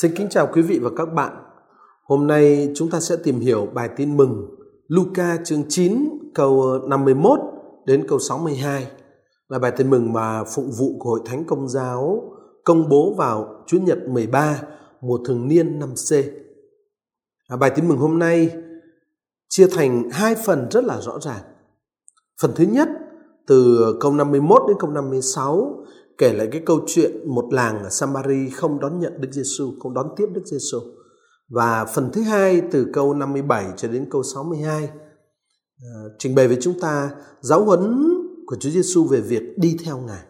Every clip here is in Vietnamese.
Xin kính chào quý vị và các bạn. Hôm nay chúng ta sẽ tìm hiểu bài tin mừng Luca chương 9 câu 51 đến câu 62 là bài tin mừng mà phụng vụ của Hội Thánh Công giáo công bố vào Chủ nhật 13 mùa thường niên năm C. À, bài tin mừng hôm nay chia thành hai phần rất là rõ ràng. Phần thứ nhất từ câu 51 đến câu 56 kể lại cái câu chuyện một làng ở Samari không đón nhận Đức Giêsu, không đón tiếp Đức Giêsu. Và phần thứ hai từ câu 57 cho đến câu 62 uh, ờ, trình bày với chúng ta giáo huấn của Chúa Giêsu về việc đi theo Ngài.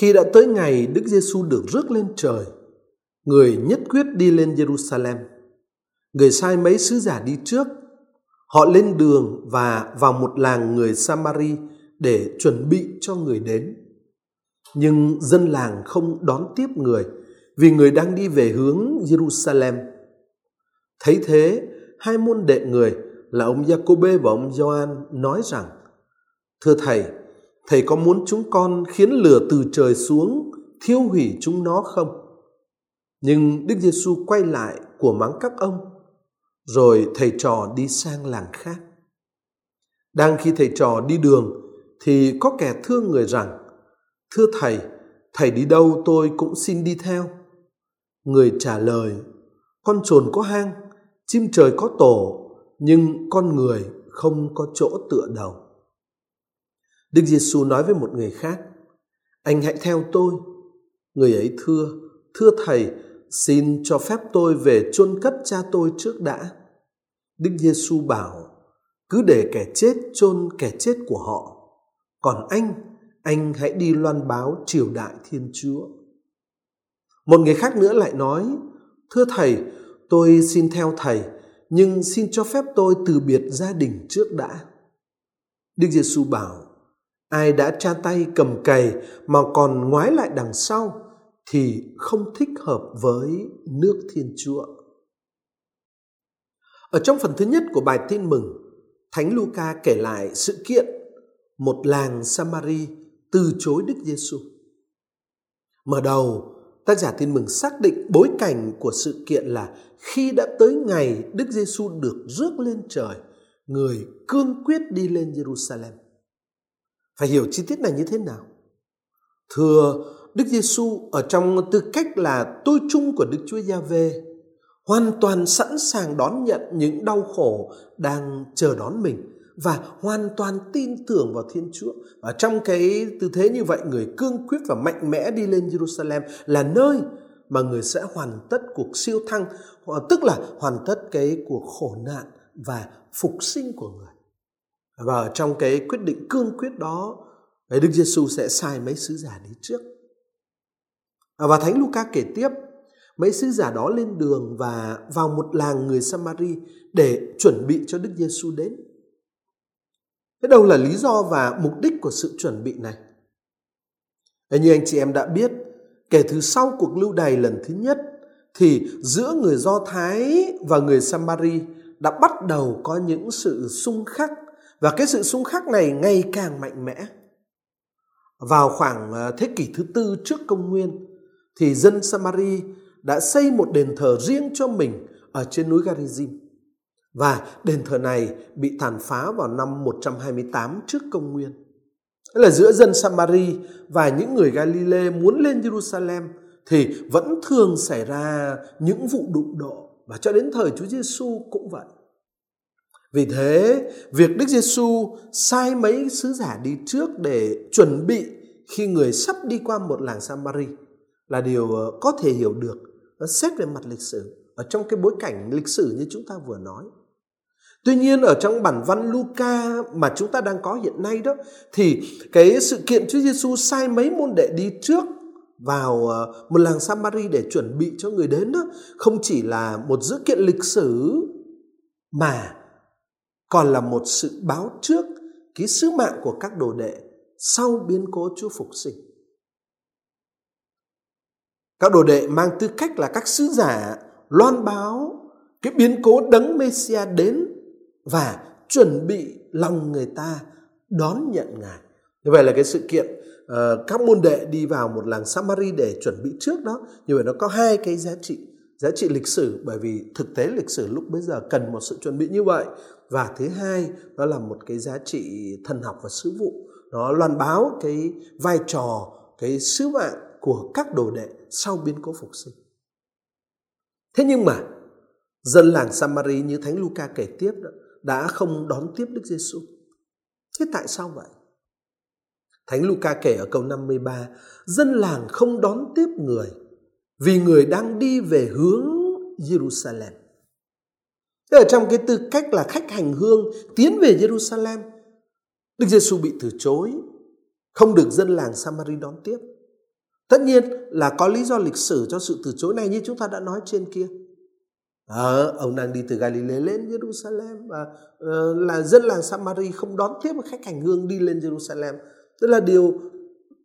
Khi đã tới ngày Đức Giêsu được rước lên trời, người nhất quyết đi lên Jerusalem. Người sai mấy sứ giả đi trước Họ lên đường và vào một làng người Samari để chuẩn bị cho người đến. Nhưng dân làng không đón tiếp người vì người đang đi về hướng Jerusalem. Thấy thế, hai môn đệ người là ông Jacobe và ông Gioan nói rằng: Thưa thầy, thầy có muốn chúng con khiến lửa từ trời xuống thiêu hủy chúng nó không? Nhưng Đức Giêsu quay lại của mắng các ông rồi thầy trò đi sang làng khác. Đang khi thầy trò đi đường thì có kẻ thương người rằng: "Thưa thầy, thầy đi đâu tôi cũng xin đi theo." Người trả lời: "Con chuồn có hang, chim trời có tổ, nhưng con người không có chỗ tựa đầu." Đức Giêsu nói với một người khác: "Anh hãy theo tôi." Người ấy thưa: "Thưa thầy, xin cho phép tôi về chôn cất cha tôi trước đã. Đức Giêsu bảo, cứ để kẻ chết chôn kẻ chết của họ. Còn anh, anh hãy đi loan báo triều đại Thiên Chúa. Một người khác nữa lại nói, thưa thầy, tôi xin theo thầy, nhưng xin cho phép tôi từ biệt gia đình trước đã. Đức Giêsu bảo, ai đã tra tay cầm cày mà còn ngoái lại đằng sau thì không thích hợp với nước Thiên Chúa. Ở trong phần thứ nhất của bài tin mừng, Thánh Luca kể lại sự kiện một làng Samari từ chối Đức Giêsu. Mở đầu, tác giả tin mừng xác định bối cảnh của sự kiện là khi đã tới ngày Đức Giêsu được rước lên trời, người cương quyết đi lên Jerusalem. Phải hiểu chi tiết này như thế nào? Thưa Đức Giêsu ở trong tư cách là tôi chung của Đức Chúa Giave hoàn toàn sẵn sàng đón nhận những đau khổ đang chờ đón mình và hoàn toàn tin tưởng vào Thiên Chúa. Và trong cái tư thế như vậy, người cương quyết và mạnh mẽ đi lên Jerusalem là nơi mà người sẽ hoàn tất cuộc siêu thăng, tức là hoàn tất cái cuộc khổ nạn và phục sinh của người. Và trong cái quyết định cương quyết đó, Đức Giêsu sẽ sai mấy sứ giả đi trước. À, và Thánh Luca kể tiếp mấy sứ giả đó lên đường và vào một làng người Samari để chuẩn bị cho Đức Giêsu đến. Thế đâu là lý do và mục đích của sự chuẩn bị này? Như anh chị em đã biết, kể từ sau cuộc lưu đày lần thứ nhất thì giữa người Do Thái và người Samari đã bắt đầu có những sự xung khắc và cái sự xung khắc này ngày càng mạnh mẽ. Vào khoảng ờ, thế kỷ thứ tư trước công nguyên thì dân Samari đã xây một đền thờ riêng cho mình ở trên núi Garizim. Và đền thờ này bị tàn phá vào năm 128 trước công nguyên. Thế là giữa dân Samari và những người Galilee muốn lên Jerusalem thì vẫn thường xảy ra những vụ đụng độ và cho đến thời Chúa Giêsu cũng vậy. Vì thế, việc Đức Giêsu sai mấy sứ giả đi trước để chuẩn bị khi người sắp đi qua một làng Samari là điều ờ, có thể hiểu được nó xét về mặt lịch sử ở trong cái bối cảnh lịch sử như chúng ta vừa nói Tuy nhiên, ở trong bản văn Luca mà chúng ta đang có hiện nay đó, thì cái sự kiện Chúa Giêsu sai mấy môn đệ đi trước vào ờ, một làng Samari để chuẩn bị cho người đến đó, không chỉ là một dữ kiện lịch sử mà còn là một sự báo trước ký sứ mạng của các đồ đệ sau biến cố Chúa phục sinh. Các đồ đệ mang tư cách là các sứ giả loan báo cái biến cố đấng Messia đến và chuẩn bị lòng người ta đón nhận Ngài, như vậy là cái sự kiện uh, các môn đệ đi vào một làng Samari để chuẩn bị trước đó. Như vậy nó có hai cái giá trị giá trị lịch sử bởi vì thực tế lịch sử lúc bây giờ cần một sự chuẩn bị như vậy. Và thứ hai đó là một cái giá trị thần học và sứ vụ. Nó loan báo cái vai trò cái sứ mạng của các đồ đệ sau biến cố phục sinh thế nhưng mà dân làng Samari như thánh Luca kể tiếp đó đã không đón tiếp Đức Giêsu thế tại sao vậy Thánh Luca kể ở câu 53, dân làng không đón tiếp người vì người đang đi về hướng Jerusalem. Thế Ở trong cái tư cách là khách hành hương tiến về Jerusalem, Đức Giêsu bị từ chối, không được dân làng Samari đón tiếp. Tất nhiên là có lý do lịch sử cho sự từ chối này như chúng ta đã nói trên kia. À, ông đang đi từ Galilee lên Jerusalem và uh, là dân làng Samari không đón tiếp khách hành hương đi lên Jerusalem. Tức là điều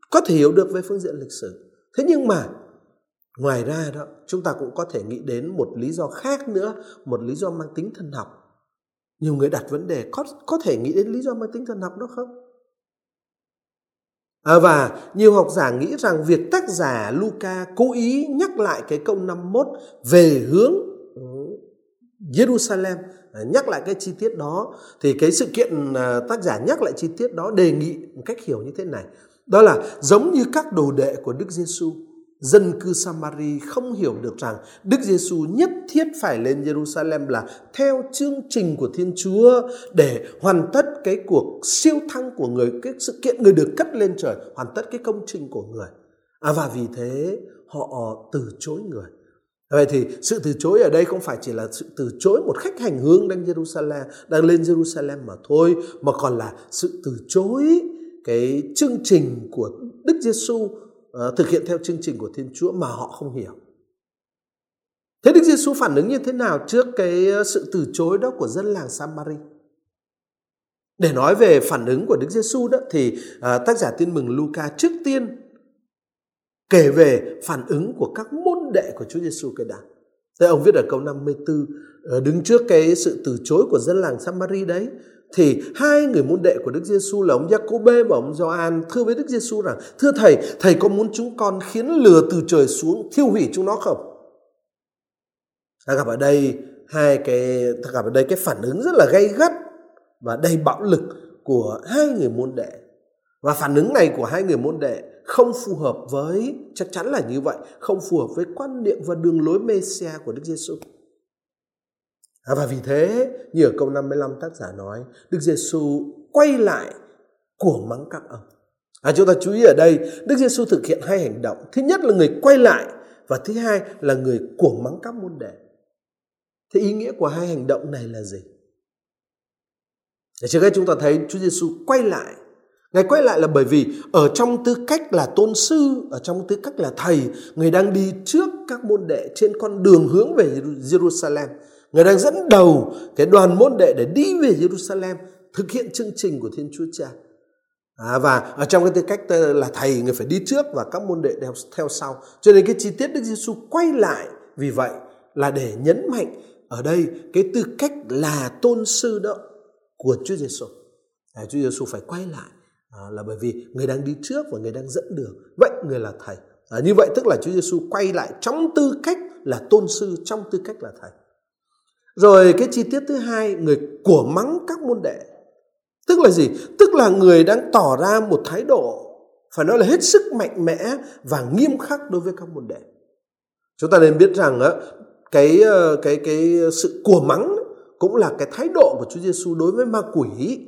có thể hiểu được về phương diện lịch sử. Thế nhưng mà ngoài ra đó chúng ta cũng có thể nghĩ đến một lý do khác nữa một lý do mang tính thần học. Nhiều người đặt vấn đề có có thể nghĩ đến lý do mang tính thần học đó không? À, và nhiều học giả nghĩ rằng việc tác giả Luca cố ý nhắc lại cái câu 51 về hướng ừ, Jerusalem à, nhắc lại cái chi tiết đó thì cái sự kiện à, tác giả nhắc lại chi tiết đó đề nghị một cách hiểu như thế này. Đó là giống như các đồ đệ của Đức Giêsu dân cư Samari không hiểu được rằng Đức Giêsu nhất thiết phải lên Jerusalem là theo chương trình của Thiên Chúa để hoàn tất cái cuộc siêu thăng của người cái sự kiện người được cất lên trời hoàn tất cái công trình của người. À, và vì thế họ từ chối người. Vậy thì sự từ chối ở đây không phải chỉ là sự từ chối một khách hành hương đang Jerusalem, đang lên Jerusalem mà thôi, mà còn là sự từ chối cái chương trình của Đức Giêsu Ờ, thực hiện theo chương trình của Thiên Chúa mà họ không hiểu. Thế Đức Giêsu phản ứng như thế nào trước cái ờ, sự từ chối đó của dân làng Samari? Để nói về phản ứng của Đức Giêsu đó thì ờ, tác giả Tin mừng Luca trước tiên kể về phản ứng của các môn đệ của Chúa Giêsu cái đàn. Thế ông viết ở câu 54 đứng trước cái sự từ chối của dân làng Samari đấy thì hai người môn đệ của Đức Giêsu là ông Giacôbê và ông Gioan thưa với Đức Giêsu rằng, thưa thầy thầy có muốn chúng con khiến lửa từ trời xuống thiêu hủy chúng nó không? Ta gặp ở đây hai cái, ta gặp ở đây cái phản ứng rất là gay gắt và đầy bạo lực của hai người môn đệ và phản ứng này của hai người môn đệ không phù hợp với, chắc chắn là như vậy, không phù hợp với quan niệm và đường lối Messia của Đức Giêsu. À, và vì thế như ở câu 55 tác giả nói Đức Giêsu quay lại của mắng các ông. À, chúng ta chú ý ở đây Đức Giêsu thực hiện hai hành động. Thứ nhất là người quay lại và thứ hai là người của mắng các môn đệ. Thế ý nghĩa của hai hành động này là gì? Để trước hết chúng ta thấy Chúa Giêsu quay lại Ngài quay lại là bởi vì ở trong tư cách là tôn sư, ở trong tư cách là thầy, người đang đi trước các môn đệ trên con đường hướng về Jerusalem. Người đang dẫn đầu cái đoàn môn đệ để đi về Jerusalem, thực hiện chương trình của Thiên Chúa Cha. À, và ở trong cái tư cách là thầy người phải đi trước và các môn đệ theo, theo sau. Cho nên cái chi tiết Đức Giêsu quay lại vì vậy là để nhấn mạnh ở đây cái tư cách là tôn sư đó của Chúa Giêsu. À, Chúa Giêsu phải quay lại à, là bởi vì người đang đi trước và người đang dẫn đường vậy người là thầy à, như vậy tức là Chúa Giêsu quay lại trong tư cách là tôn sư trong tư cách là thầy rồi cái chi tiết thứ hai người của mắng các môn đệ. Tức là gì? Tức là người đang tỏ ra một thái độ phải nói là hết sức mạnh mẽ và nghiêm khắc đối với các môn đệ. Chúng ta nên biết rằng cái ờ, cái cái sự của mắng cũng là cái thái độ của Chúa Giêsu đối với ma quỷ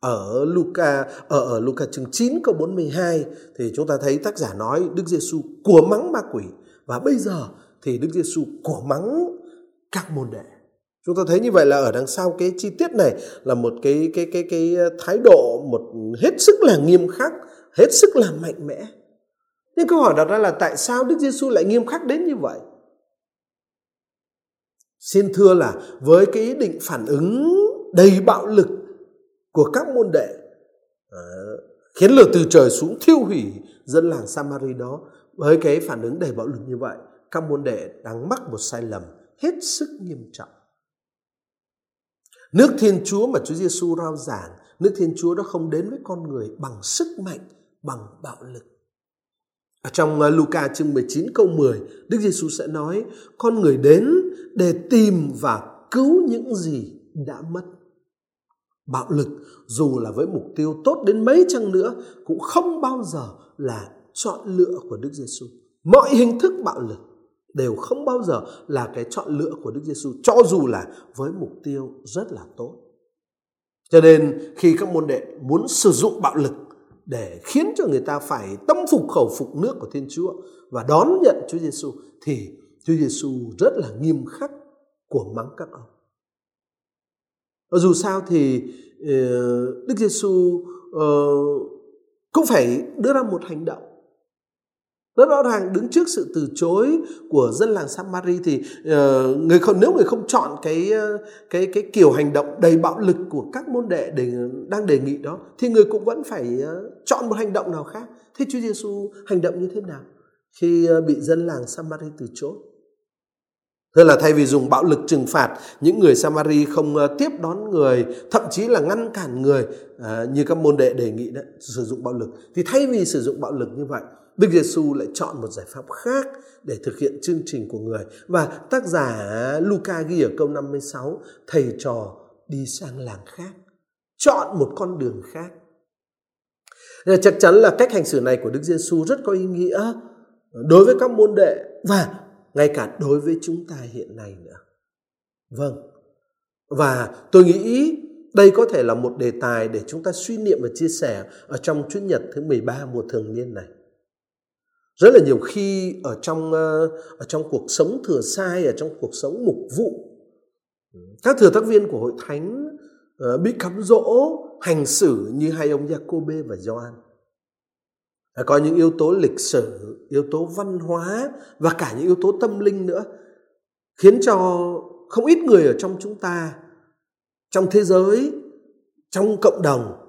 ở Luca ở, ở Luca chương 9 câu 42 thì chúng ta thấy tác giả nói Đức Giêsu của mắng ma quỷ. Và bây giờ thì Đức Giêsu của mắng các môn đệ. Chúng ta thấy như vậy là ở đằng sau cái chi tiết này là một cái cái cái cái ờ, thái độ một hết sức là nghiêm khắc, hết sức là mạnh mẽ. Nhưng câu hỏi đặt ra là tại sao Đức Giêsu lại nghiêm khắc đến như vậy? Xin thưa là với cái ý định phản ứng đầy bạo lực của các môn đệ à, khiến lửa từ trời xuống thiêu hủy dân làng Samari đó với cái phản ứng đầy bạo lực như vậy các môn đệ đang mắc một sai lầm hết sức nghiêm trọng nước thiên chúa mà Chúa Giêsu rao giảng nước Thiên Chúa đó không đến với con người bằng sức mạnh, bằng bạo lực. Ở trong ờ, Luca chương 19 câu 10, Đức Giêsu sẽ nói con người đến để tìm và cứu những gì đã mất. Bạo lực dù là với mục tiêu tốt đến mấy chăng nữa cũng không bao giờ là chọn lựa của Đức Giêsu. Mọi hình thức bạo lực đều không bao giờ là cái chọn lựa của Đức Giêsu cho dù là với mục tiêu rất là tốt. Cho nên khi các môn đệ muốn sử dụng bạo lực để khiến cho người ta phải tâm phục khẩu phục nước của Thiên Chúa và đón nhận Chúa Giêsu thì Chúa Giêsu rất là nghiêm khắc của mắng các ông. Và dù sao thì ờ, Đức Giêsu ờ, cũng phải đưa ra một hành động rất rõ ràng đứng trước sự từ chối của dân làng Samari thì uh, người không nếu người không chọn cái ờ, cái cái kiểu hành động đầy bạo lực của các môn đệ để đang đề nghị đó thì người cũng vẫn phải uh, chọn một hành động nào khác. Thế Chúa Giêsu hành động như thế nào khi uh, bị dân làng Samari từ chối? Thế là thay vì dùng bạo lực trừng phạt những người Samari không tiếp đón người, thậm chí là ngăn cản người à, như các môn đệ đề nghị đấy, sử dụng bạo lực. Thì thay vì sử dụng bạo lực như vậy, Đức Giêsu lại chọn một giải pháp khác để thực hiện chương trình của người. Và tác giả Luca ghi ở câu 56, thầy trò đi sang làng khác, chọn một con đường khác. Chắc chắn là cách hành xử này của Đức Giêsu rất có ý nghĩa đối với các môn đệ và ngay cả đối với chúng ta hiện nay nữa. Vâng. Và tôi nghĩ đây có thể là một đề tài để chúng ta suy niệm và chia sẻ ở trong Chúa nhật thứ 13 mùa thường niên này rất là nhiều khi ở trong ờ, ở trong cuộc sống thừa sai, ở trong cuộc sống mục vụ, các thừa tác viên của hội thánh ờ, bị cắm dỗ, hành xử như hai ông Jacob và Gioan. Có những yếu tố lịch sử, yếu tố văn hóa và cả những yếu tố tâm linh nữa, khiến cho không ít người ở trong chúng ta, trong thế giới, trong cộng đồng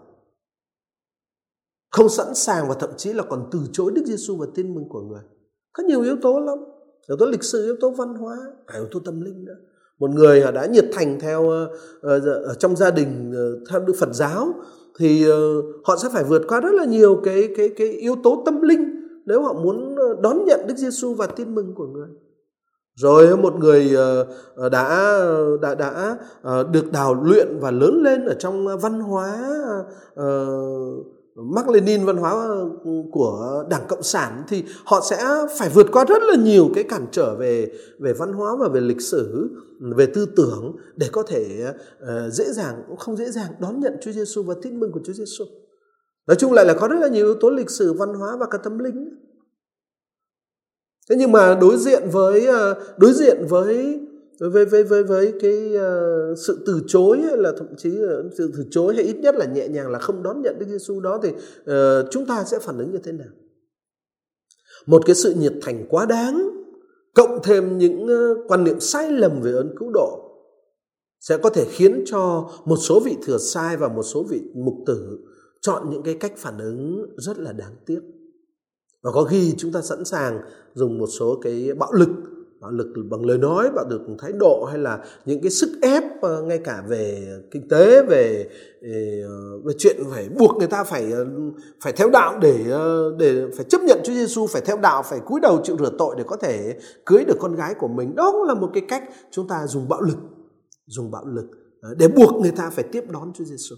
không sẵn sàng và thậm chí là còn từ chối Đức Giêsu và tin mừng của người. Có nhiều yếu tố lắm, yếu tố lịch sử, yếu tố văn hóa, cả yếu tố tâm linh nữa. Một người đã nhiệt thành theo ờ, ờ, ở trong gia đình ờ, theo Đức Phật giáo thì họ sẽ phải vượt qua rất là nhiều cái cái cái yếu tố tâm linh nếu họ muốn đón nhận Đức Giêsu và tin mừng của người. Rồi một người đã đã đã được đào luyện và lớn lên ở trong văn hóa Mark Lenin văn hóa ờ, của Đảng Cộng sản thì họ sẽ phải vượt qua rất là nhiều cái cản trở về về văn hóa và về lịch sử, về tư tưởng để có thể uh, dễ dàng không dễ dàng đón nhận Chúa Giêsu và tin mừng của Chúa Giêsu. Nói chung lại là có rất là nhiều yếu tố lịch sử, văn hóa và cả tâm linh. Thế nhưng mà đối diện với ờ, đối diện với với với với với cái uh, sự từ chối hay là thậm chí uh, sự từ chối hay ít nhất là nhẹ nhàng là không đón nhận Đức Giêsu đó thì uh, chúng ta sẽ phản ứng như thế nào? Một cái sự nhiệt thành quá đáng cộng thêm những uh, quan niệm sai lầm về ơn cứu độ sẽ có thể khiến cho một số vị thừa sai và một số vị mục tử chọn những cái cách phản ứng rất là đáng tiếc. Và có khi chúng ta sẵn sàng dùng một số cái bạo lực lực bằng lời nói bạo lực bằng thái độ hay là những cái sức ép ờ, ngay cả về kinh tế, về ờ, về chuyện phải buộc người ta phải ờ, phải theo đạo để để phải chấp nhận Chúa Giêsu phải theo đạo, phải cúi đầu chịu rửa tội để có thể cưới được con gái của mình. Đó cũng là một cái cách chúng ta dùng bạo lực, dùng bạo lực để buộc người ta phải tiếp đón Chúa Giêsu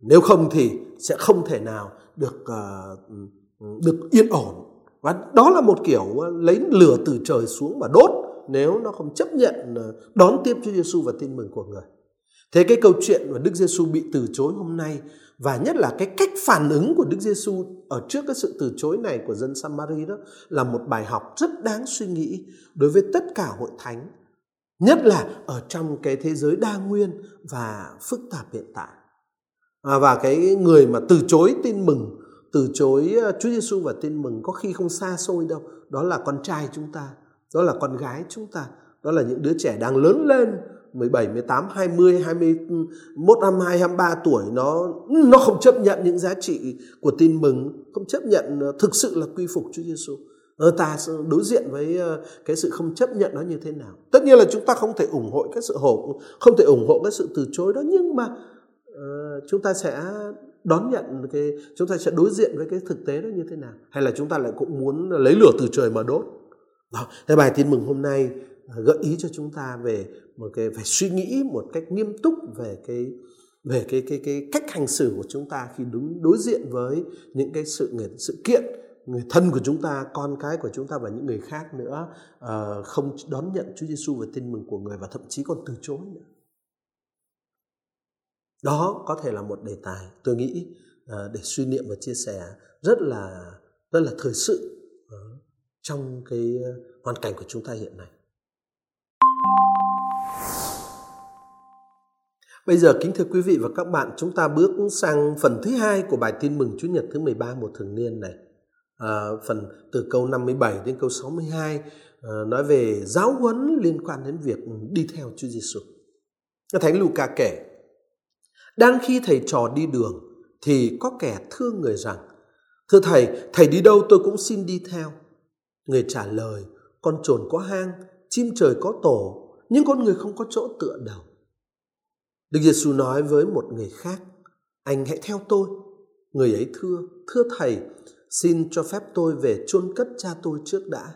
nếu không thì sẽ không thể nào được ừ, ừ, được yên ổn và đó là một kiểu ờ, lấy lửa từ trời xuống và đốt nếu nó không chấp nhận ờ, đón tiếp Chúa Giêsu và tin mừng của người. Thế cái câu chuyện mà Đức Giêsu bị từ chối hôm nay và nhất là cái cách phản ứng của Đức Giêsu ở trước cái sự từ chối này của dân Samari đó là một bài học rất đáng suy nghĩ đối với tất cả hội thánh, nhất là ở trong cái thế giới đa nguyên và phức tạp hiện tại. À, và cái người mà từ chối tin mừng từ chối ờ, Chúa Giêsu và tin mừng có khi không xa xôi đâu. Đó là con trai chúng ta, đó là con gái chúng ta, đó là những đứa trẻ đang lớn lên 17, 18, 20, 21, 22, 23 tuổi nó nó không chấp nhận những giá trị của tin mừng, không chấp nhận ờ, thực sự là quy phục Chúa Giêsu. Ờ, ta đối diện với cái sự không chấp nhận nó như thế nào. Tất nhiên là chúng ta không thể ủng hộ cái sự hổ, không thể ủng hộ cái sự từ chối đó nhưng mà uh, chúng ta sẽ đón nhận cái chúng ta sẽ đối diện với cái thực tế đó như thế nào? Hay là chúng ta lại cũng muốn lấy lửa từ trời mà đốt? Đó Thế bài tin mừng hôm nay à, gợi ý cho chúng ta về một cái phải suy nghĩ một cách nghiêm túc về cái về cái cái cái cách hành xử của chúng ta khi đứng đối diện với những cái sự sự kiện người thân của chúng ta, con cái của chúng ta và những người khác nữa. Uh, không đón nhận Chúa Giêsu và tin mừng của người và thậm chí còn từ chối nữa. Đó có thể là một đề tài tôi nghĩ ờ, để suy niệm và chia sẻ rất là rất là thời sự ờ, trong cái ờ, hoàn cảnh của chúng ta hiện nay. Bây giờ kính thưa quý vị và các bạn, chúng ta bước sang phần thứ hai của bài tin mừng Chúa Nhật thứ 13 một thường niên này à, phần từ câu 57 đến câu 62 à, nói về giáo huấn liên quan đến việc đi theo Chúa Giêsu. Thánh Luca kể, đang khi thầy trò đi đường thì có kẻ thương người rằng, thưa thầy, thầy đi đâu tôi cũng xin đi theo. Người trả lời, con trồn có hang, chim trời có tổ, nhưng con người không có chỗ tựa đầu. Đức Giêsu nói với một người khác, anh hãy theo tôi. Người ấy thưa, thưa thầy, xin cho phép tôi về chôn cất cha tôi trước đã.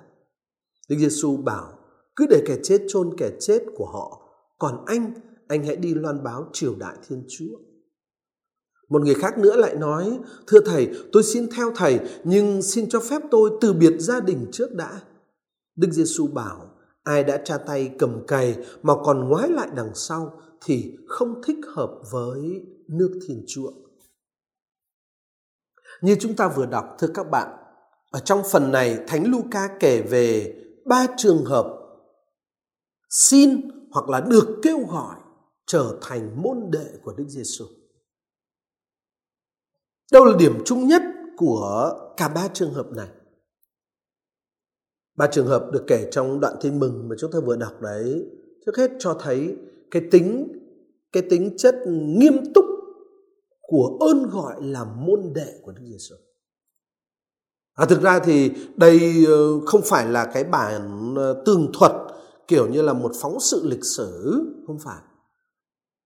Đức Giêsu bảo, cứ để kẻ chết chôn kẻ chết của họ, còn anh, anh hãy đi loan báo triều đại Thiên Chúa. Một người khác nữa lại nói, thưa thầy, tôi xin theo thầy, nhưng xin cho phép tôi từ biệt gia đình trước đã. Đức Giêsu bảo, ai đã tra tay cầm cày mà còn ngoái lại đằng sau thì không thích hợp với nước Thiên Chúa. Như chúng ta vừa đọc thưa các bạn, ở trong phần này Thánh Luca kể về ba trường hợp xin hoặc là được kêu gọi trở thành môn đệ của Đức Giêsu. Đâu là điểm chung nhất của cả ba trường hợp này? Ba trường hợp được kể trong đoạn tin mừng mà chúng ta vừa đọc đấy, trước hết cho thấy cái tính cái tính chất nghiêm túc của ơn gọi là môn đệ của Đức Giêsu. À, thực ra thì đây ờ, không phải là cái bản ờ, tường thuật kiểu như là một phóng sự lịch sử, không phải.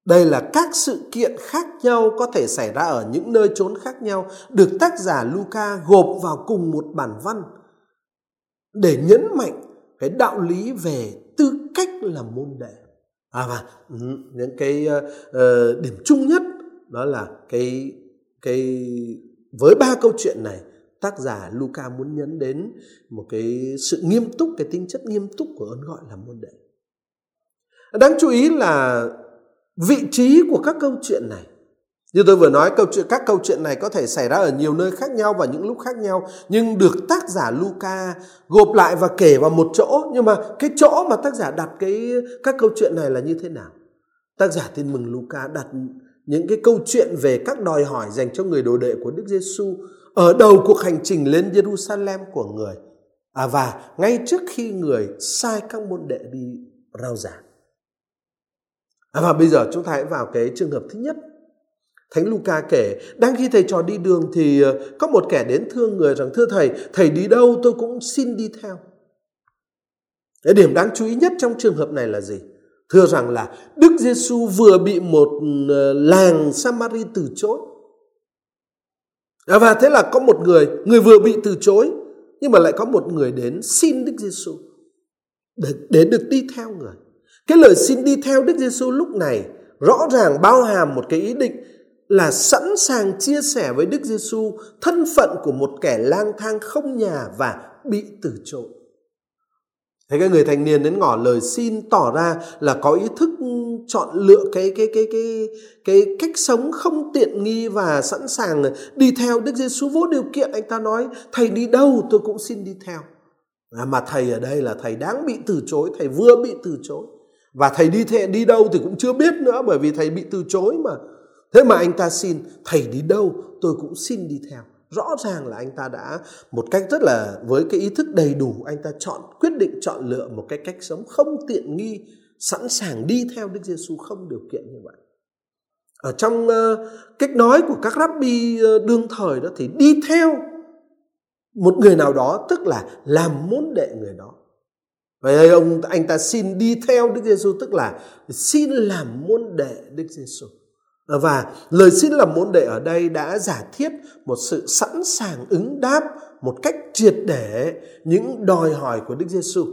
Đây là các sự kiện khác nhau có thể xảy ra ở những nơi chốn khác nhau được tác giả Luca gộp vào cùng một bản văn để nhấn mạnh cái đạo lý về tư cách là môn đệ. À và những cái uh, điểm chung nhất đó là cái cái với ba câu chuyện này tác giả Luca muốn nhấn đến một cái sự nghiêm túc cái tính chất nghiêm túc của ơn gọi là môn đệ đáng chú ý là vị trí của các câu chuyện này. Như tôi vừa nói câu chuyện các câu chuyện này có thể xảy ra ở nhiều nơi khác nhau và những lúc khác nhau nhưng được tác giả Luca gộp lại và kể vào một chỗ. Nhưng mà cái chỗ mà tác giả đặt cái các câu chuyện này là như thế nào? Tác giả tin mừng Luca đặt những cái câu chuyện về các đòi hỏi dành cho người đồ đệ của Đức Giêsu ở đầu cuộc hành trình lên Jerusalem của người. À, và ngay trước khi người sai các môn đệ đi rao giảng. À, và bây giờ chúng ta hãy vào cái trường hợp thứ nhất. Thánh Luca kể, đang khi thầy trò đi đường thì ờ, có một kẻ đến thương người rằng thưa thầy, thầy đi đâu tôi cũng xin đi theo. Cái điểm đáng chú ý nhất trong trường hợp này là gì? Thưa rằng là Đức Giêsu vừa bị một ờ, làng Samari từ chối. À, và thế là có một người, người vừa bị từ chối, nhưng mà lại có một người đến xin Đức Giêsu để, để được đi theo người. Cái lời xin đi theo Đức Giêsu lúc này rõ ràng bao hàm một cái ý định là sẵn sàng chia sẻ với Đức Giêsu thân phận của một kẻ lang thang không nhà và bị từ chối. Thế cái người thanh niên đến ngỏ lời xin tỏ ra là có ý thức chọn lựa cái cái cái cái cái cách sống không tiện nghi và sẵn sàng đi theo Đức Giêsu vô điều kiện anh ta nói thầy đi đâu tôi cũng xin đi theo. À, mà thầy ở đây là thầy đáng bị từ chối, thầy vừa bị từ chối. Và thầy đi thệ đi đâu thì cũng chưa biết nữa bởi vì thầy bị từ chối mà. Thế mà anh ta xin thầy đi đâu tôi cũng xin đi theo. Rõ ràng là anh ta đã một cách rất là với cái ý thức đầy đủ anh ta chọn quyết định chọn lựa một cái cách sống không tiện nghi sẵn sàng đi theo Đức Giêsu không điều kiện như vậy. Ở trong uh, cách nói của các rabbi uh, đương thời đó thì đi theo một người nào đó tức là làm môn đệ người đó vậy đây ông anh ta xin đi theo Đức Giêsu tức là xin làm môn đệ Đức Giêsu Và lời xin làm môn đệ ở đây đã giả thiết một sự sẵn sàng ứng đáp một cách triệt để những đòi hỏi của Đức Giêsu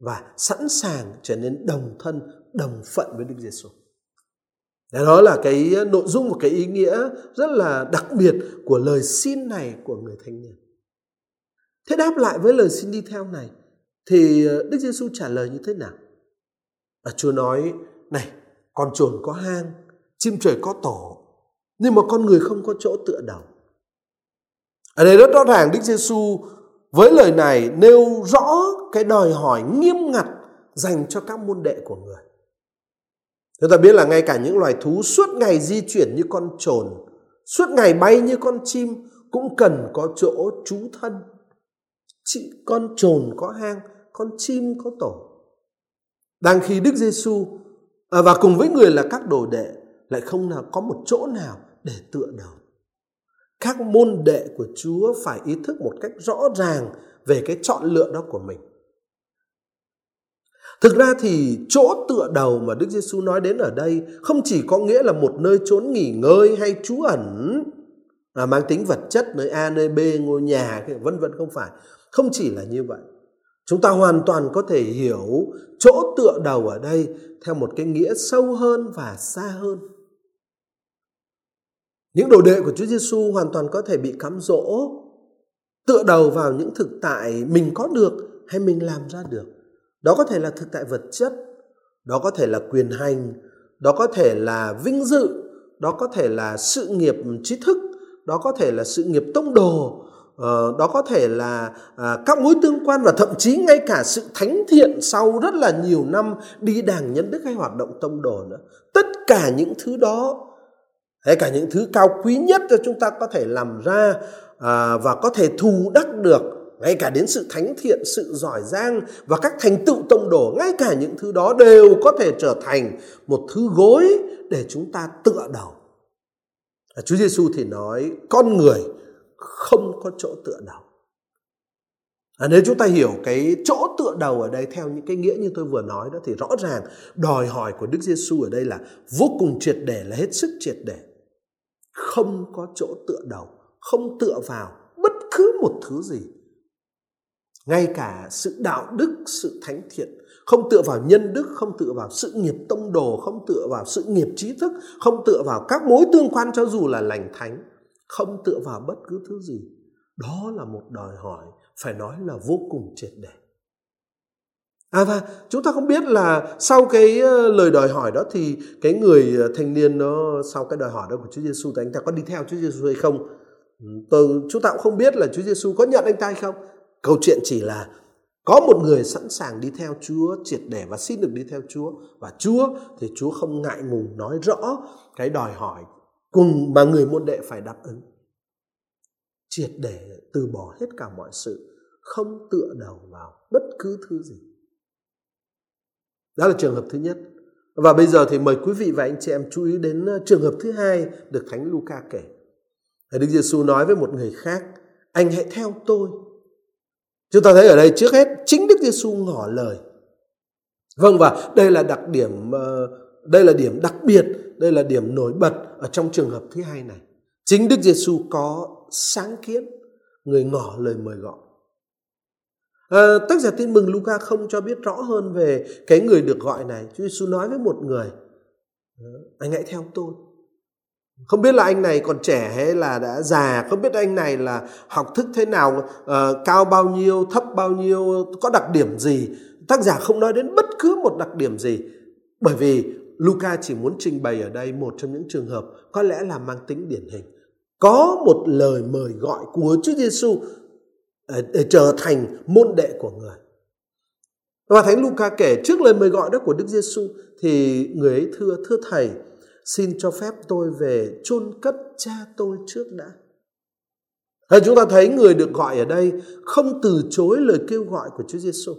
và sẵn sàng trở nên đồng thân, đồng phận với Đức Giêsu. Đó là cái nội dung và cái ý nghĩa rất là đặc biệt của lời xin này của người thanh niên. Thế đáp lại với lời xin đi theo này thì ờ, Đức Giêsu trả lời như thế nào? À, Chúa nói, này, con chuồn có hang, chim trời có tổ, nhưng mà con người không có chỗ tựa đầu. Ở đây rất rõ ràng Đức Giêsu với lời này nêu rõ cái đòi hỏi nghiêm ngặt dành cho các môn đệ của người. Chúng ta biết là ngay cả những loài thú suốt ngày di chuyển như con trồn, suốt ngày bay như con chim cũng cần có chỗ trú thân. Chị con trồn có hang, con chim có tổ. Đang khi Đức Giêsu à, và cùng với người là các đồ đệ lại không nào có một chỗ nào để tựa đầu. Các môn đệ của Chúa phải ý thức một cách rõ ràng về cái chọn lựa đó của mình. Thực ra thì chỗ tựa đầu mà Đức Giêsu nói đến ở đây không chỉ có nghĩa là một nơi trốn nghỉ ngơi hay trú ẩn à, mang tính vật chất nơi A nơi B ngôi nhà vân vân không phải không chỉ là như vậy chúng ta hoàn toàn có thể hiểu chỗ tựa đầu ở đây theo một cái nghĩa sâu hơn và xa hơn. Những đồ đệ của Chúa Giêsu hoàn toàn có thể bị cám dỗ, tựa đầu vào những thực tại mình có được hay mình làm ra được. Đó có thể là thực tại vật chất, đó có thể là quyền hành, đó có thể là vinh dự, đó có thể là sự nghiệp trí thức, đó có thể là sự nghiệp tông đồ Ờ, đó có thể là à, các mối tương quan và thậm chí ngay cả sự thánh thiện sau rất là nhiều năm đi đảng nhân đức hay hoạt động tông đồ nữa. Tất cả những thứ đó, hay cả những thứ cao quý nhất cho chúng ta có thể làm ra à, và có thể thù đắc được, ngay cả đến sự thánh thiện, sự giỏi giang và các thành tựu tông đồ, ngay cả những thứ đó đều có thể trở thành một thứ gối để chúng ta tựa đầu. Chúa Giêsu thì nói, con người không có chỗ tựa đầu. À, nếu chúng ta hiểu cái chỗ tựa đầu ở đây theo những cái nghĩa như tôi vừa nói đó thì rõ ràng đòi hỏi của Đức Giêsu ở đây là vô cùng triệt để là hết sức triệt để. Không có chỗ tựa đầu, không tựa vào bất cứ một thứ gì. Ngay cả sự đạo đức sự thánh thiện không tựa vào nhân đức không tựa vào sự nghiệp tông đồ không tựa vào sự nghiệp trí thức không tựa vào các mối tương quan cho dù là lành thánh không tựa vào bất cứ thứ gì đó là một đòi hỏi phải nói là vô cùng triệt để À và chúng ta không biết là sau cái ờ, lời đòi hỏi đó thì cái người ờ, thanh niên nó sau cái đòi hỏi đó của Chúa Giêsu thì anh ta có đi theo Chúa Giêsu hay không? Ừ, tôi, chúng ta cũng không biết là Chúa Giêsu có nhận anh ta hay không. Câu chuyện chỉ là có một người sẵn sàng đi theo Chúa, triệt để và xin được đi theo Chúa và Chúa thì Chúa không ngại ngùng nói rõ cái đòi hỏi cùng mà người môn đệ phải đáp ứng. Triệt để từ bỏ hết cả mọi sự, không tựa đầu vào bất cứ thứ gì. Đó là trường hợp thứ nhất. Và bây giờ thì mời quý vị và anh chị em chú ý đến ờ, trường hợp thứ hai được Thánh Luca kể. Đức Giêsu nói với một người khác, anh hãy theo tôi Chúng ta thấy ở đây trước hết chính Đức Giêsu ngỏ lời. Vâng và đây là đặc điểm ờ, đây là điểm đặc biệt, đây là điểm nổi bật ở trong trường hợp thứ hai này. Chính Đức Giêsu có sáng kiến người ngỏ lời mời gọi. À, tác giả tin mừng Luca không cho biết rõ hơn về cái người được gọi này. Chúa Giêsu nói với một người, ờ, anh hãy theo tôi. Không biết là anh này còn trẻ hay là đã già, không biết anh này là học thức thế nào, uh, cao bao nhiêu, thấp bao nhiêu, có đặc điểm gì. Tác giả không nói đến bất cứ một đặc điểm gì. Bởi vì Luca chỉ muốn trình bày ở đây một trong những trường hợp có lẽ là mang tính điển hình. Có một lời mời gọi của Chúa Giêsu ờ, để trở thành môn đệ của người. Và Thánh Luca kể trước lời mời gọi đó của Đức Giêsu thì người ấy thưa thưa thầy xin cho phép tôi về chôn cất cha tôi trước đã. Hay chúng ta thấy người được gọi ở đây không từ chối lời kêu gọi của Chúa Giêsu.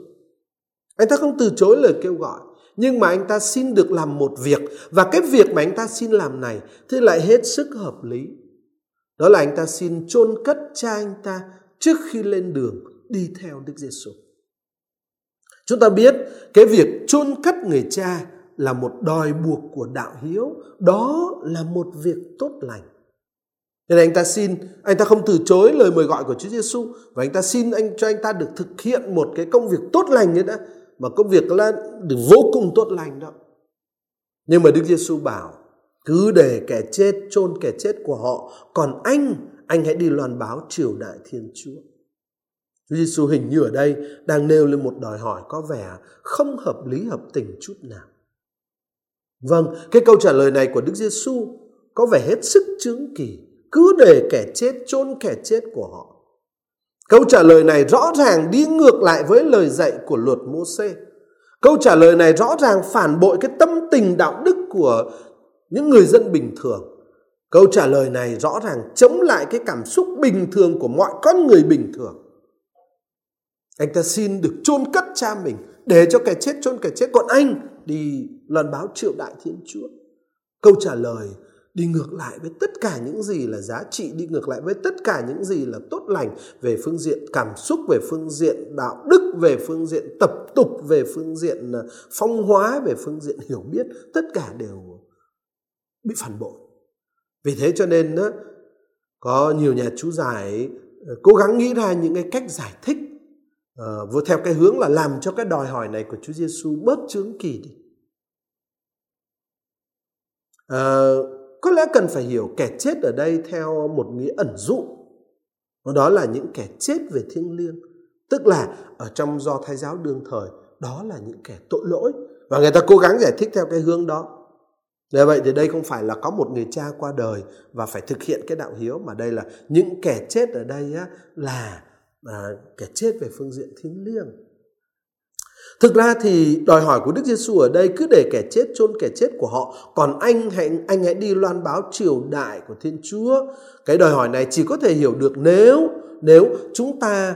Anh ta không từ chối lời kêu gọi, nhưng mà anh ta xin được làm một việc và cái việc mà anh ta xin làm này thì lại hết sức hợp lý. Đó là anh ta xin chôn cất cha anh ta trước khi lên đường đi theo Đức Giêsu. Chúng ta biết cái việc chôn cất người cha là một đòi buộc của đạo hiếu, đó là một việc tốt lành. Nên anh ta xin, anh ta không từ chối lời mời gọi của Chúa Giêsu và anh ta xin anh cho anh ta được thực hiện một cái công việc tốt lành như đã mà công việc là được vô cùng tốt lành đó. Nhưng mà Đức Giêsu bảo cứ để kẻ chết chôn kẻ chết của họ, còn anh, anh hãy đi loan báo triều đại Thiên Chúa. Chúa Giêsu hình như ở đây đang nêu lên một đòi hỏi có vẻ không hợp lý hợp tình chút nào. Vâng, cái câu trả lời này của Đức Giêsu có vẻ hết sức chứng kỳ, cứ để kẻ chết chôn kẻ chết của họ. Câu trả lời này rõ ràng đi ngược lại với lời dạy của luật Môsê. Câu trả lời này rõ ràng phản bội cái tâm tình đạo đức của những người dân bình thường. Câu trả lời này rõ ràng chống lại cái cảm xúc bình thường của mọi con người bình thường. Anh ta xin được chôn cất cha mình, để cho kẻ chết chôn kẻ chết còn anh đi loan báo triệu đại thiên chúa. Câu trả lời đi ngược lại với tất cả những gì là giá trị đi ngược lại với tất cả những gì là tốt lành về phương diện cảm xúc về phương diện đạo đức về phương diện tập tục về phương diện ờ, phong hóa về phương diện hiểu biết tất cả đều bị phản bội vì thế cho nên ờ, có nhiều nhà chú giải ờ, cố gắng nghĩ ra những cái cách giải thích uh, vừa theo cái hướng là làm cho cái đòi hỏi này của Chúa Giêsu bớt chướng kỳ đi. Uh, có lẽ cần phải hiểu kẻ chết ở đây theo một nghĩa ẩn dụ. Đó là những kẻ chết về thiêng liêng. Tức là ở trong do thái giáo đương thời, đó là những kẻ tội lỗi. Và người ta cố gắng giải thích theo cái hướng đó. Như vậy thì đây không phải là có một người cha qua đời và phải thực hiện cái đạo hiếu mà đây là những kẻ chết ở đây á, là à, kẻ chết về phương diện thiêng liêng thực ra thì đòi hỏi của Đức Giêsu ở đây cứ để kẻ chết chôn kẻ chết của họ, còn anh hãy anh hãy đi loan báo triều đại của Thiên Chúa cái đòi hỏi này chỉ có thể hiểu được nếu nếu chúng ta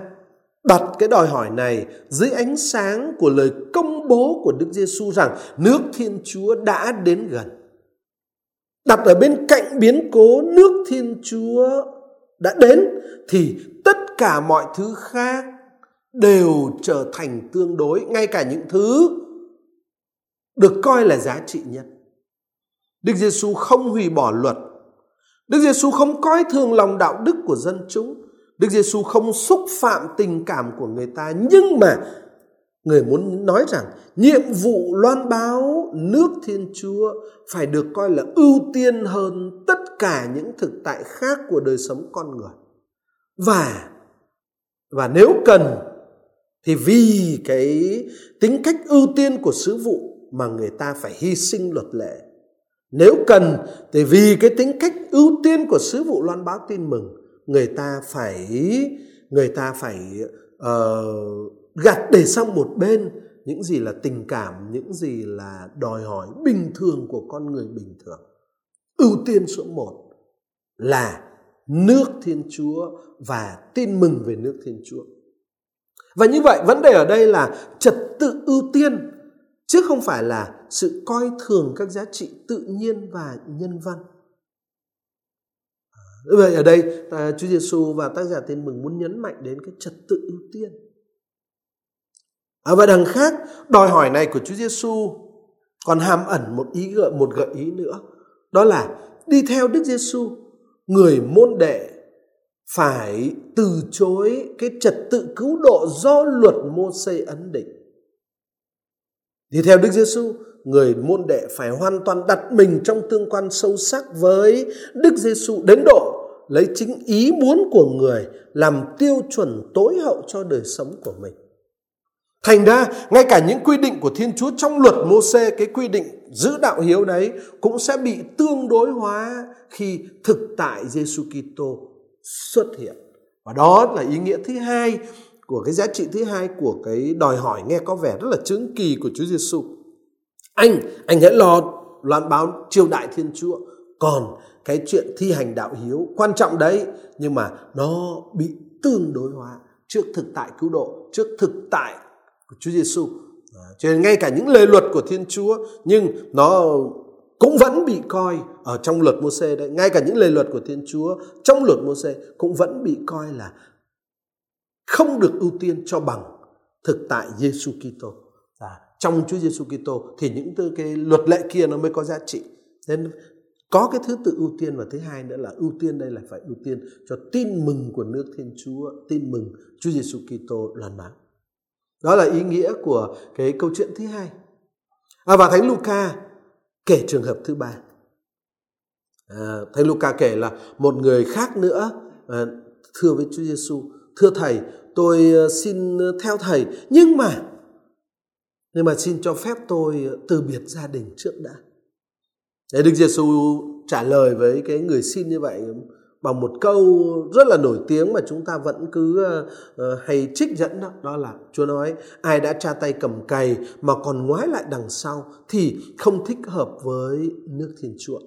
đặt cái đòi hỏi này dưới ánh sáng của lời công bố của Đức Giêsu rằng nước Thiên Chúa đã đến gần. Đặt ở bên cạnh biến cố nước Thiên Chúa đã đến, thì tất cả mọi thứ khác đều trở thành tương đối, ngay cả những thứ được coi là giá trị nhất. Đức giêsu không hủy bỏ luật. Đức giêsu không coi thường lòng đạo đức của dân chúng. Đức giêsu không xúc phạm tình cảm của người ta. Nhưng mà người muốn nói rằng nhiệm vụ loan báo nước thiên chúa phải được coi là ưu tiên hơn tất cả những thực tại khác của đời sống con người. Và và nếu cần thì vì cái tính cách ưu tiên của sứ vụ mà người ta phải hy sinh luật lệ nếu cần thì vì cái tính cách ưu tiên của sứ vụ loan báo tin mừng người ta phải người ta phải uh, gạt để sang một bên những gì là tình cảm những gì là đòi hỏi bình thường của con người bình thường ưu tiên số một là nước Thiên Chúa và tin mừng về nước Thiên Chúa. Và như vậy vấn đề ở đây là trật tự ưu tiên chứ không phải là sự coi thường các giá trị tự nhiên và nhân văn. À, vậy ở đây à, Chúa Giêsu và tác giả tin mừng muốn nhấn mạnh đến cái trật tự ưu tiên. À, và đằng khác đòi hỏi này của Chúa Giêsu còn hàm ẩn một ý gợi một gợi ý nữa đó là đi theo Đức Giêsu người môn đệ phải từ chối cái trật tự cứu độ do luật mô xây ấn định. Thì theo Đức Giêsu, người môn đệ phải hoàn toàn đặt mình trong tương quan sâu sắc với Đức Giêsu đến độ lấy chính ý muốn của người làm tiêu chuẩn tối hậu cho đời sống của mình. Thành ra, ngay cả những quy định của Thiên Chúa trong luật mô xê cái quy định giữ đạo hiếu đấy cũng sẽ bị tương đối hóa khi thực tại Giêsu Kitô xuất hiện. Và đó là ý nghĩa thứ hai của cái giá trị thứ hai của cái đòi hỏi nghe có vẻ rất là chứng kỳ của Chúa Giêsu. Anh, anh hãy lo loan báo triều đại Thiên Chúa. Còn cái chuyện thi hành đạo hiếu quan trọng đấy nhưng mà nó bị tương đối hóa trước thực tại cứu độ, trước thực tại của Chúa Giêsu. À, cho nên ngay cả những lời luật của Thiên Chúa nhưng nó cũng vẫn bị coi ở trong luật Môsê đấy, ngay cả những lời luật của Thiên Chúa trong luật Môsê cũng vẫn bị coi là không được ưu tiên cho bằng thực tại Giêsu Kitô. À, trong Chúa Giêsu Kitô thì những từ cái luật lệ kia nó mới có giá trị. Nên có cái thứ tự ưu tiên và thứ hai nữa là ưu tiên đây là phải ưu tiên cho tin mừng của nước Thiên Chúa, tin mừng Chúa Giêsu Kitô loan báo. Đó là ý nghĩa của cái câu chuyện thứ hai. À, và Thánh Luca kể trường hợp thứ ba. À, Thánh Luca kể là một người khác nữa à, thưa với Chúa Giêsu, thưa thầy, tôi ờ, xin theo thầy, nhưng mà nhưng mà xin cho phép tôi từ biệt gia đình trước đã. Để Đức Giêsu trả lời với cái người xin như vậy bằng một câu rất là nổi tiếng mà chúng ta vẫn cứ uh, hay trích dẫn đó đó là Chúa nói ai đã tra tay cầm cày mà còn ngoái lại đằng sau thì không thích hợp với nước Thiên Chúa.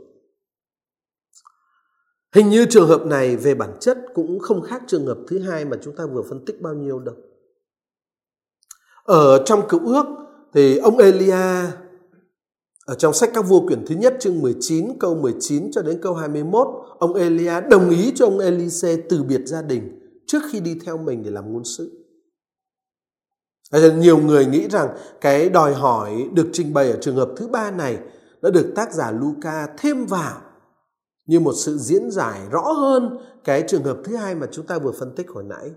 Hình như trường hợp này về bản chất cũng không khác trường hợp thứ hai mà chúng ta vừa phân tích bao nhiêu đâu. Ở trong cựu ước thì ông Elia ở trong sách các vua quyển thứ nhất chương 19 câu 19 cho đến câu 21, ông Elia đồng ý cho ông Elise từ biệt gia đình trước khi đi theo mình để làm ngôn sứ. Nhiều người nghĩ rằng cái đòi hỏi được trình bày ở trường hợp thứ ba này đã được tác giả Luca thêm vào như một sự diễn giải rõ hơn cái trường hợp thứ hai mà chúng ta vừa phân tích hồi nãy.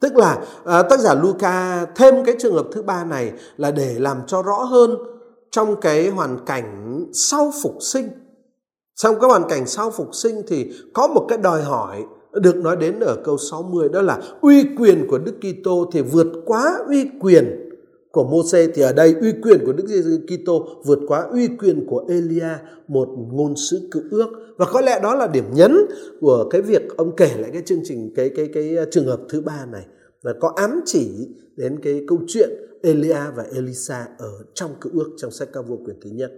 Tức là à, tác giả Luca thêm cái trường hợp thứ ba này là để làm cho rõ hơn trong cái hoàn cảnh sau phục sinh. Trong cái hoàn cảnh sau phục sinh thì có một cái đòi hỏi được nói đến ở câu 60 đó là uy quyền của Đức Kitô thì vượt quá uy quyền của Môse thì ở đây uy quyền của Đức Giêsu Kitô vượt quá uy quyền của Elia, một ngôn sứ cựu ước. Và có lẽ đó là điểm nhấn của cái việc ông kể lại cái chương trình cái cái cái ờ, trường hợp thứ ba này. Là có ám chỉ đến cái câu chuyện Elia và Elisa ở trong cựu ước trong sách ca vua quyền thứ nhất.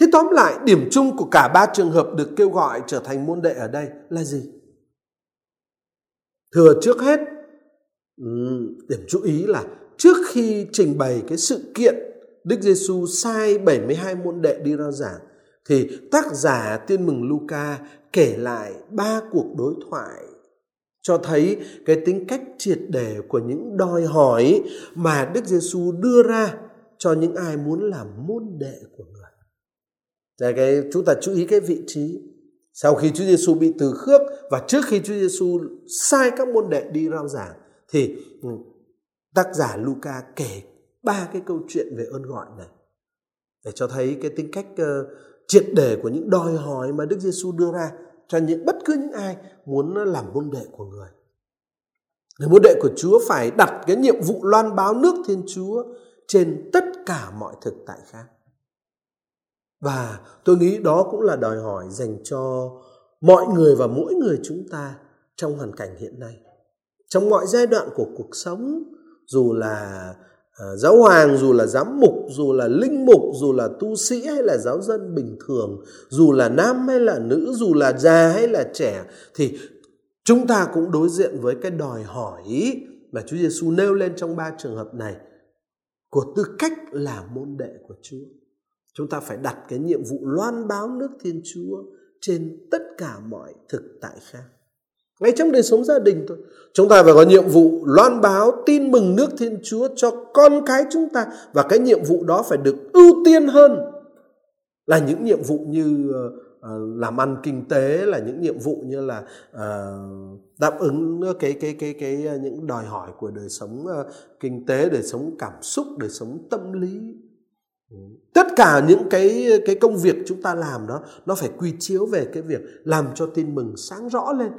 Thế tóm lại, điểm chung của cả ba trường hợp được kêu gọi trở thành môn đệ ở đây là gì? Thừa trước hết, điểm chú ý là trước khi trình bày cái sự kiện Đức Giêsu sai 72 môn đệ đi rao giảng thì tác giả Tiên mừng Luca kể lại ba cuộc đối thoại cho thấy cái tính cách triệt để của những đòi hỏi mà Đức Giêsu đưa ra cho những ai muốn làm môn đệ của người. Để cái chúng ta chú ý cái vị trí. Sau khi Chúa Giêsu bị từ khước và trước khi Chúa Giêsu sai các môn đệ đi rao giảng thì ừ, tác giả Luca kể ba cái câu chuyện về ơn gọi này để cho thấy cái tính cách uh, triệt để của những đòi hỏi mà Đức Giêsu đưa ra cho những bất cứ những ai muốn làm môn đệ của người. Người môn đệ của Chúa phải đặt cái nhiệm vụ loan báo nước Thiên Chúa trên tất cả mọi thực tại khác. Và tôi nghĩ đó cũng là đòi hỏi dành cho mọi người và mỗi người chúng ta trong hoàn cảnh hiện nay. Trong mọi giai đoạn của cuộc sống, dù là À, giáo hoàng dù là giám mục dù là linh mục dù là tu sĩ hay là giáo dân bình thường dù là nam hay là nữ dù là già hay là trẻ thì chúng ta cũng đối diện với cái đòi hỏi mà Chúa Giêsu nêu lên trong ba trường hợp này của tư cách là môn đệ của Chúa. Chúng ta phải đặt cái nhiệm vụ loan báo nước Thiên Chúa trên tất cả mọi thực tại khác ngay trong đời sống gia đình thôi. Chúng ta phải có nhiệm vụ loan báo tin mừng nước thiên chúa cho con cái chúng ta. Và cái nhiệm vụ đó phải được ưu tiên hơn là những nhiệm vụ như uh, làm ăn kinh tế là những nhiệm vụ như là uh, đáp ứng cái cái cái cái những đòi hỏi của đời sống uh, kinh tế đời sống cảm xúc đời sống tâm lý. Ừ. Tất cả những cái cái công việc chúng ta làm đó nó phải quy chiếu về cái việc làm cho tin mừng sáng rõ lên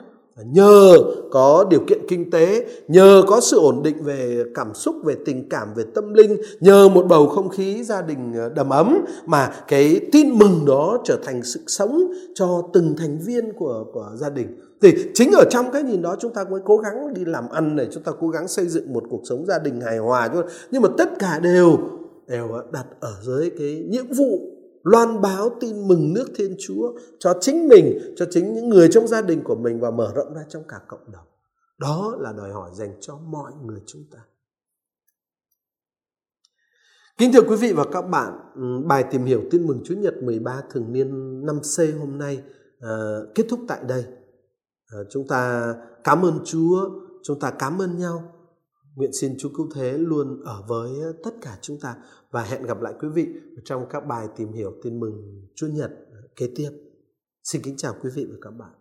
nhờ có điều kiện kinh tế, nhờ có sự ổn định về cảm xúc, về tình cảm, về tâm linh, nhờ một bầu không khí gia đình ờ, đầm ấm mà cái tin mừng đó trở thành sự sống cho từng thành viên của của gia đình. Thì chính ở trong cái nhìn đó chúng ta mới cố gắng đi làm ăn này, chúng ta cố gắng xây dựng một cuộc sống gia đình hài hòa nhưng mà tất cả đều đều ờ, đặt ở dưới cái nhiệm vụ loan báo tin mừng nước Thiên Chúa cho chính mình, cho chính những người trong gia đình của mình và mở rộng ra trong cả cộng đồng. Đó là đòi hỏi dành cho mọi người chúng ta. Kính thưa quý vị và các bạn, ừ, bài tìm hiểu tin mừng Chúa Nhật 13 thường niên 5C hôm nay uh, kết thúc tại đây. Uh, chúng ta cảm ơn Chúa, chúng ta cảm ơn nhau Nguyện xin Chúa Cứu Thế luôn ở với tất cả chúng ta và hẹn gặp lại quý vị trong các bài tìm hiểu tin mừng Chúa Nhật kế tiếp. Xin kính chào quý vị và các bạn.